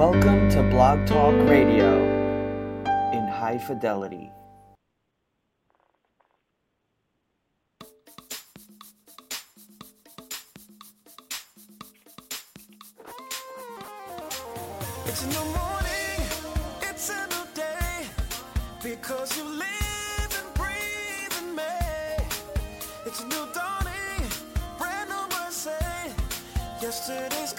Welcome to Blog Talk Radio in high fidelity. It's a new morning, it's a new day, because you live and breathe in me. It's a new dawning, brand new mercy. Yesterday's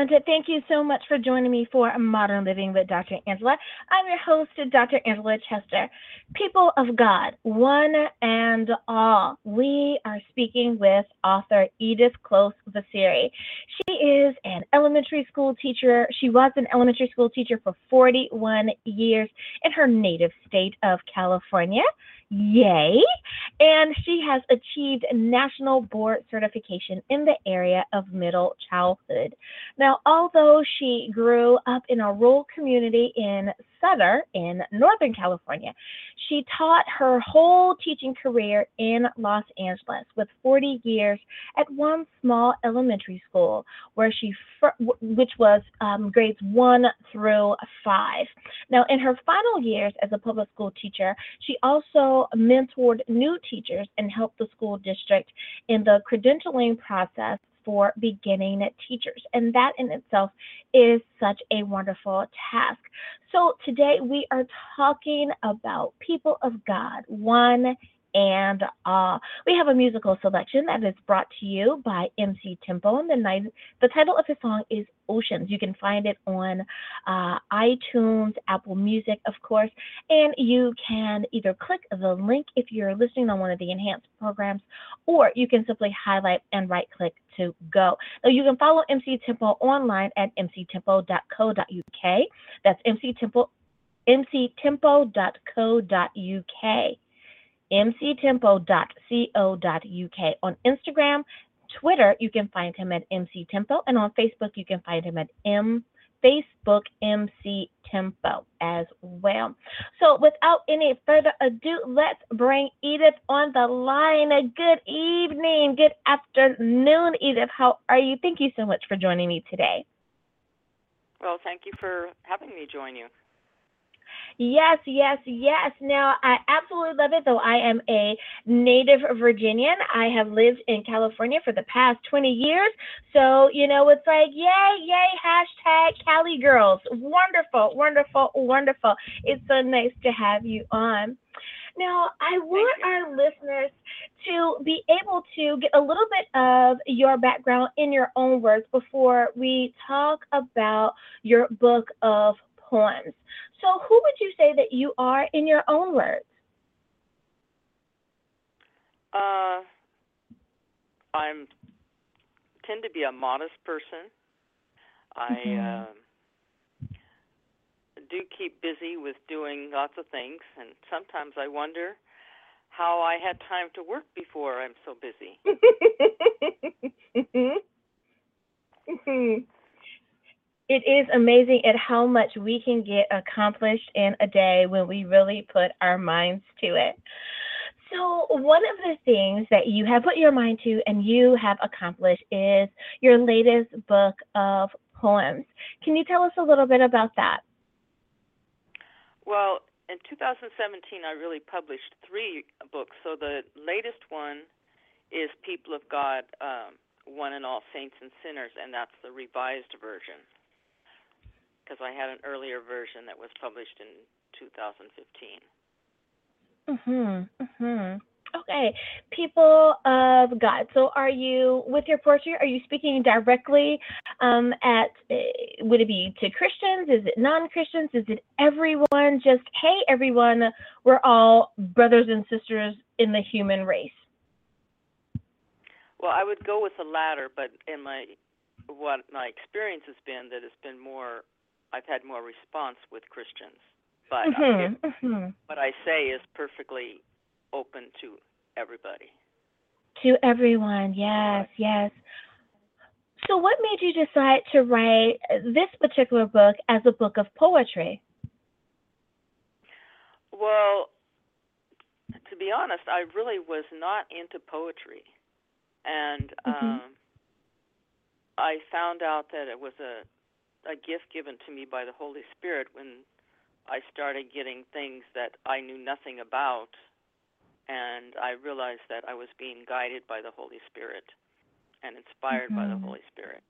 and thank you so much for joining me for Modern Living with Dr. Angela. I'm your host, Dr. Angela Chester. People of God, one and all, we are speaking with author Edith Close Vaziri. She is an elementary school teacher. She was an elementary school teacher for 41 years in her native state of California. Yay! And she has achieved national board certification in the area of middle childhood. Now, although she grew up in a rural community in Sutter in Northern California, she taught her whole teaching career in Los Angeles with 40 years at one small elementary school where she which was um, grades 1 through 5. Now, in her final years as a public school teacher, she also mentored new teachers and helped the school district in the credentialing process for beginning teachers. And that in itself is such a wonderful task. So today we are talking about people of God, one and all. We have a musical selection that is brought to you by MC Tempo, and the, night, the title of his song is Oceans. You can find it on uh, iTunes, Apple Music, of course, and you can either click the link if you're listening on one of the enhanced programs, or you can simply highlight and right click to go. Now, you can follow MC Tempo online at mctempo.co.uk. That's MC Tempo, mctempo.co.uk mctempo.co.uk. On Instagram, Twitter, you can find him at mctempo, and on Facebook, you can find him at M Facebook MC Tempo as well. So, without any further ado, let's bring Edith on the line. Good evening, good afternoon, Edith. How are you? Thank you so much for joining me today. Well, thank you for having me join you. Yes, yes, yes. Now, I absolutely love it, though I am a native Virginian. I have lived in California for the past 20 years. So, you know, it's like, yay, yay, hashtag Cali girls. Wonderful, wonderful, wonderful. It's so nice to have you on. Now, I want our listeners to be able to get a little bit of your background in your own words before we talk about your book of poems. So, who would you say that you are in your own words? Uh, I'm tend to be a modest person. I Mhm. um do keep busy with doing lots of things, and sometimes I wonder how I had time to work before I'm so busy. it is amazing at how much we can get accomplished in a day when we really put our minds to it. So, one of the things that you have put your mind to and you have accomplished is your latest book of poems. Can you tell us a little bit about that? Well, in 2017, I really published three books. So the latest one is People of God, um, One and All Saints and Sinners, and that's the revised version. Because I had an earlier version that was published in 2015. Mhm. Mhm. Okay. People of God. So, are you with your poetry? Are you speaking directly um, at? Uh, would it be to Christians? Is it non-Christians? Is it everyone? Just hey, everyone. We're all brothers and sisters in the human race. Well, I would go with the latter, but in my what my experience has been that it's been more I've had more response with Christians. but uh, Mhm, it, mhm. what I say is perfectly open to everybody. To everyone, yes, yes. So, what made you decide to write this particular book as a book of poetry? Well, to be honest, I really was not into poetry, and Mhm. um, I found out that it was a a gift given to me by the Holy Spirit when I started getting things that I knew nothing about, and I realized that I was being guided by the Holy Spirit and inspired by the Mhm. Holy Spirit.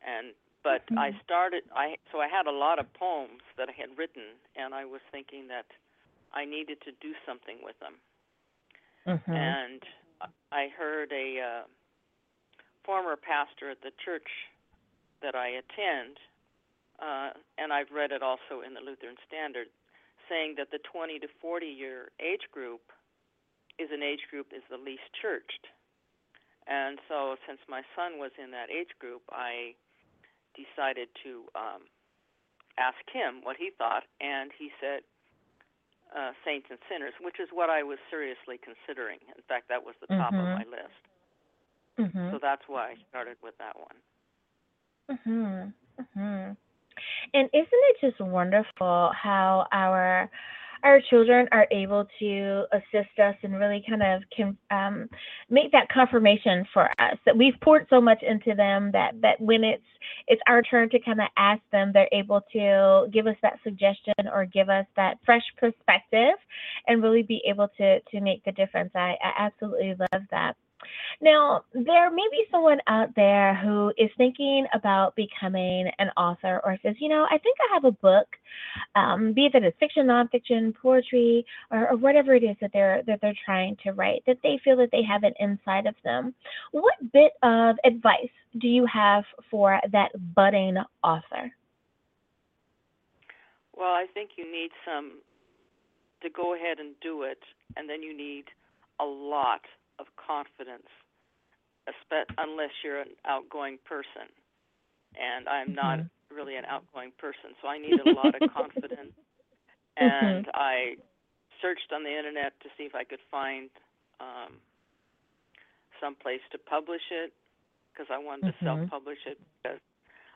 And but I Mhm. started I so I had a lot of poems that I had written and I was thinking that I needed to do something with them. Mhm. And I heard a uh, former pastor at the church that I attend, uh, and I've read it also in the Lutheran Standard, saying that the 20 to 40 year age group is an age group is the least churched. And so, since my son was in that age group, I decided to um, ask him what he thought, and he said uh, saints and sinners, which is what I was seriously considering. In fact, that was the top Mhm. of my list. Mhm. So that's why I started with that one. Mhm. Mhm. And isn't it just wonderful how our our children are able to assist us and really kind of can um, make that confirmation for us that we've poured so much into them that that when it's it's our turn to kind of ask them, they're able to give us that suggestion or give us that fresh perspective and really be able to to make the difference. I, I absolutely love that. Now, there may be someone out there who is thinking about becoming an author or says, you know, I think I have a book, um, be it that it's fiction, nonfiction, poetry, or, or whatever it is that they're that they're trying to write, that they feel that they have it inside of them. What bit of advice do you have for that budding author? Well, I think you need some to go ahead and do it, and then you need a lot of confidence, unless you're an outgoing person. And I'm not Mhm. really an outgoing person, so I need a lot of confidence. And I searched on the internet to see if I could find um, some place to publish it because I wanted to Mhm. self-publish it because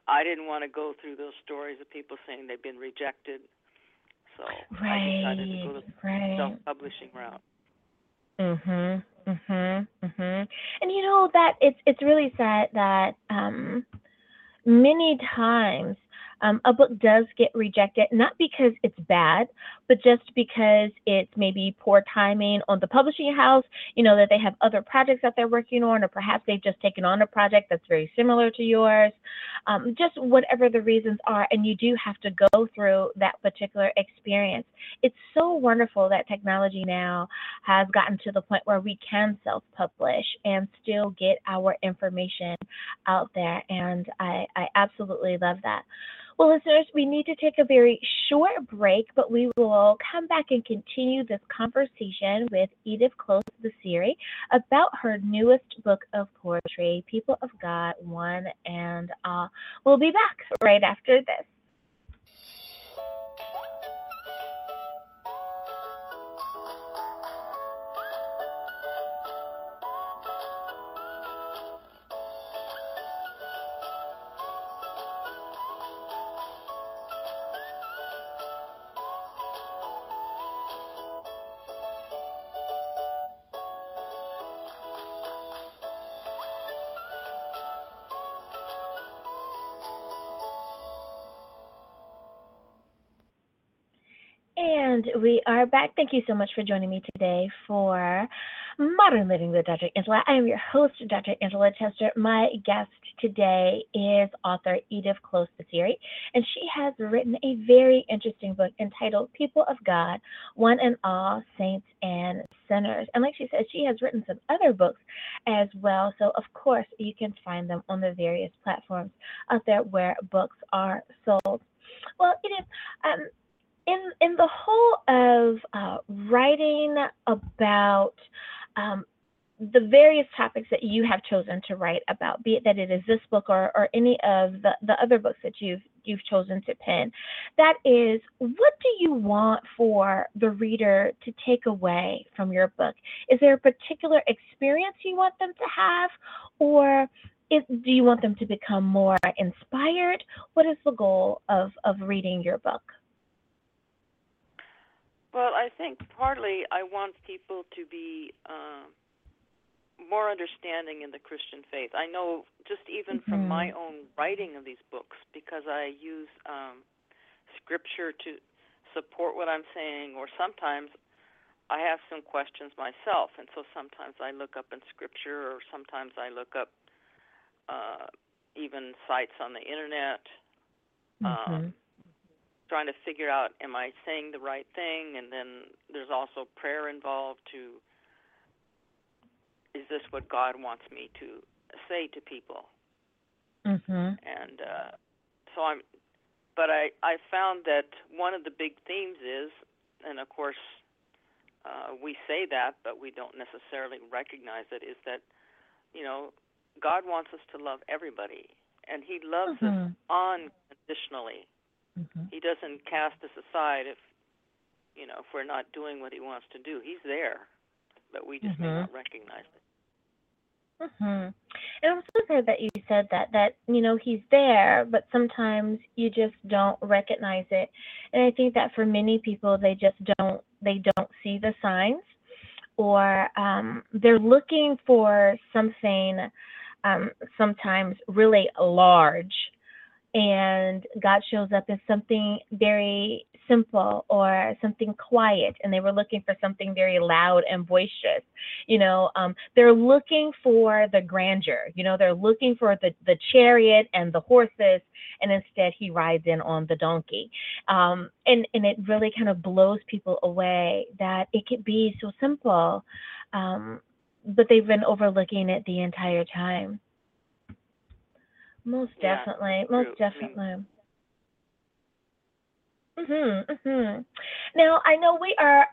I didn't want to go through those stories of people saying they've been rejected. So I decided to go the right. self-publishing route. Mhm. Mhm. Mhm. And you know that it's it's really sad that um many times um, a book does get rejected, not because it's bad, but just because it's maybe poor timing on the publishing house, you know, that they have other projects that they're working on, or perhaps they've just taken on a project that's very similar to yours, um, just whatever the reasons are, and you do have to go through that particular experience. It's so wonderful that technology now has gotten to the point where we can self publish and still get our information out there. And I, I absolutely love that. Well, listeners, we need to take a very short break, but we will come back and continue this conversation with Edith Close the Vaziri about her newest book of poetry, People of God, One and All. We'll be back right after this. And we are back. Thank you so much for joining me today for Modern Living with Dr. Angela. I am your host, Dr. Angela Chester. My guest today is author Edith Close Vaziri, and she has written a very interesting book entitled People of God, One and All, Saints and Sinners. And like she said, she has written some other books as well. So, of course, you can find them on the various platforms out there where books are sold. Well, Edith, um, in in the whole of uh, writing about um, the various topics that you have chosen to write about, be it that it is this book or, or any of the, the other books that you've you've chosen to pen, that is what do you want for the reader to take away from your book? Is there a particular experience you want them to have, or is, do you want them to become more inspired? What is the goal of, of reading your book? Well, I think partly I want people to be um, more understanding in the Christian faith. I know just even from Mhm. my own writing of these books, because I use um, scripture to support what I'm saying, or sometimes I have some questions myself, and so sometimes I look up in scripture, or sometimes I look up uh, even sites on the internet. Mhm. Um, trying to figure out am I saying the right thing and then there's also prayer involved to is this what God wants me to say to people Mhm. and uh so I'm but I I found that one of the big themes is and of course uh we say that but we don't necessarily recognize it is that you know God wants us to love everybody and he loves us Mhm. unconditionally Mhm. he doesn't cast us aside if you know if we're not doing what he wants to do he's there but we just may Mhm. not recognize it Mhm. And I'm so glad that you said that. That you know he's there, but sometimes you just don't recognize it. And I think that for many people, they just don't. They don't see the signs, or um, they're looking for something. Um, sometimes really large, and God shows up as something very simple or something quiet, and they were looking for something very loud and boisterous. You know, um, they're looking for the grandeur. You know, they're looking for the the chariot and the horses, and instead he rides in on the donkey. Um, and and it really kind of blows people away that it could be so simple, um, but they've been overlooking it the entire time. Most Yeah, definitely, true. Most mean- definitely. Mhm, mhm. Now I know we are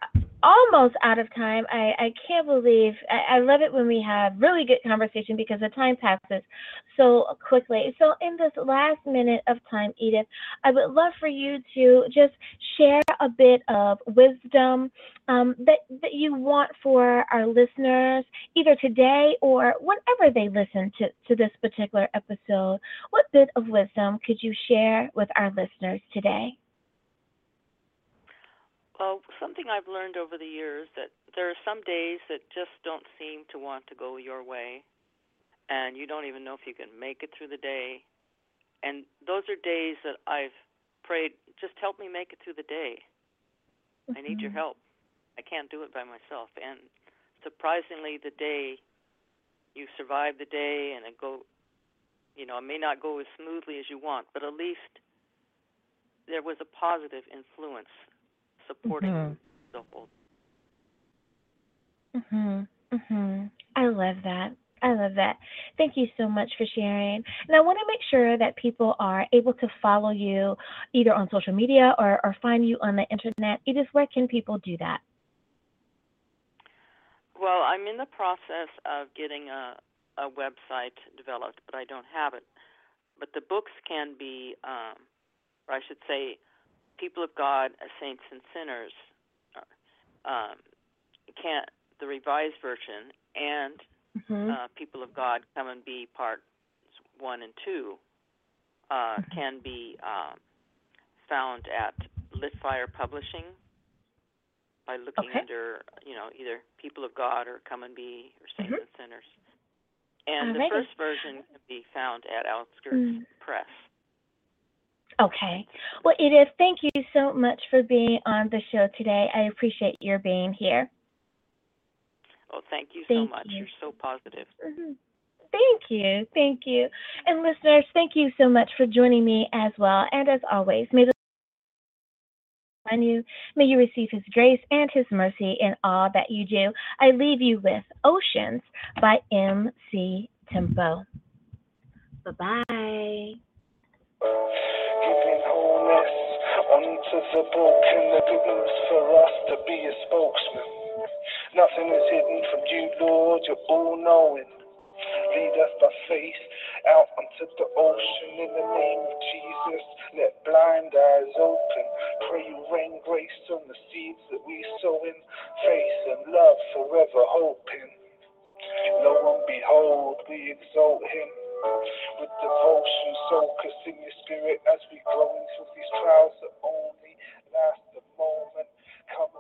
almost out of time. I I can't believe I, I love it when we have really good conversation because the time passes so quickly. So in this last minute of time, Edith, I would love for you to just share a bit of wisdom um, that that you want for our listeners, either today or whenever they listen to to this particular episode. What bit of wisdom could you share with our listeners today? Well something i've learned over the years that there are some days that just don't seem to want to go your way and you don't even know if you can make it through the day. And those are days that i've prayed just help me make it through the day. I need your Mhm. help. I can't do it by myself. And surprisingly the day you survive the day and it go you know it may not go as smoothly as you want but at least there was a positive influence supporting Mhm. the whole Mhm. Mhm. I love that. I love that. Thank you so much for sharing. And I want to make sure that people are able to follow you either on social media or, or find you on the internet. It is where can people do that? Well, I'm in the process of getting a a website developed, but I don't have it. But the books can be, um, or I should say, People of God, Saints and Sinners, uh, um, can the revised version and Mhm. uh, People of God Come and Be Parts One and Two uh, can be um, found at Litfire Publishing by looking Okay. under, you know, either People of God or Come and Be or Saints Mhm. and Sinners. And Alrighty. the first version can be found at Outskirts Mm. Press. Okay. Well, Edith, thank you so much for being on the show today. I appreciate your being here. Oh, thank you so much. you. You're so positive. Mhm. Thank you. Thank you. And listeners, thank you so much for joining me as well. And as always, may the on you, may you receive his grace and his mercy in all that you do. I leave you with Oceans by MC Tempo. Bye bye. Giving wholeness unto the broken, the good news for us to be a spokesman. Nothing is hidden from you, Lord, you're all knowing. Lead us by faith out onto the ocean in the name of Jesus. Let blind eyes open. Pray you rain grace on the seeds that we sow in faith and love, forever hoping. Lo and behold, we exalt him with devotion, soul, cause in your spirit as we grow into these trials that only last a moment. Come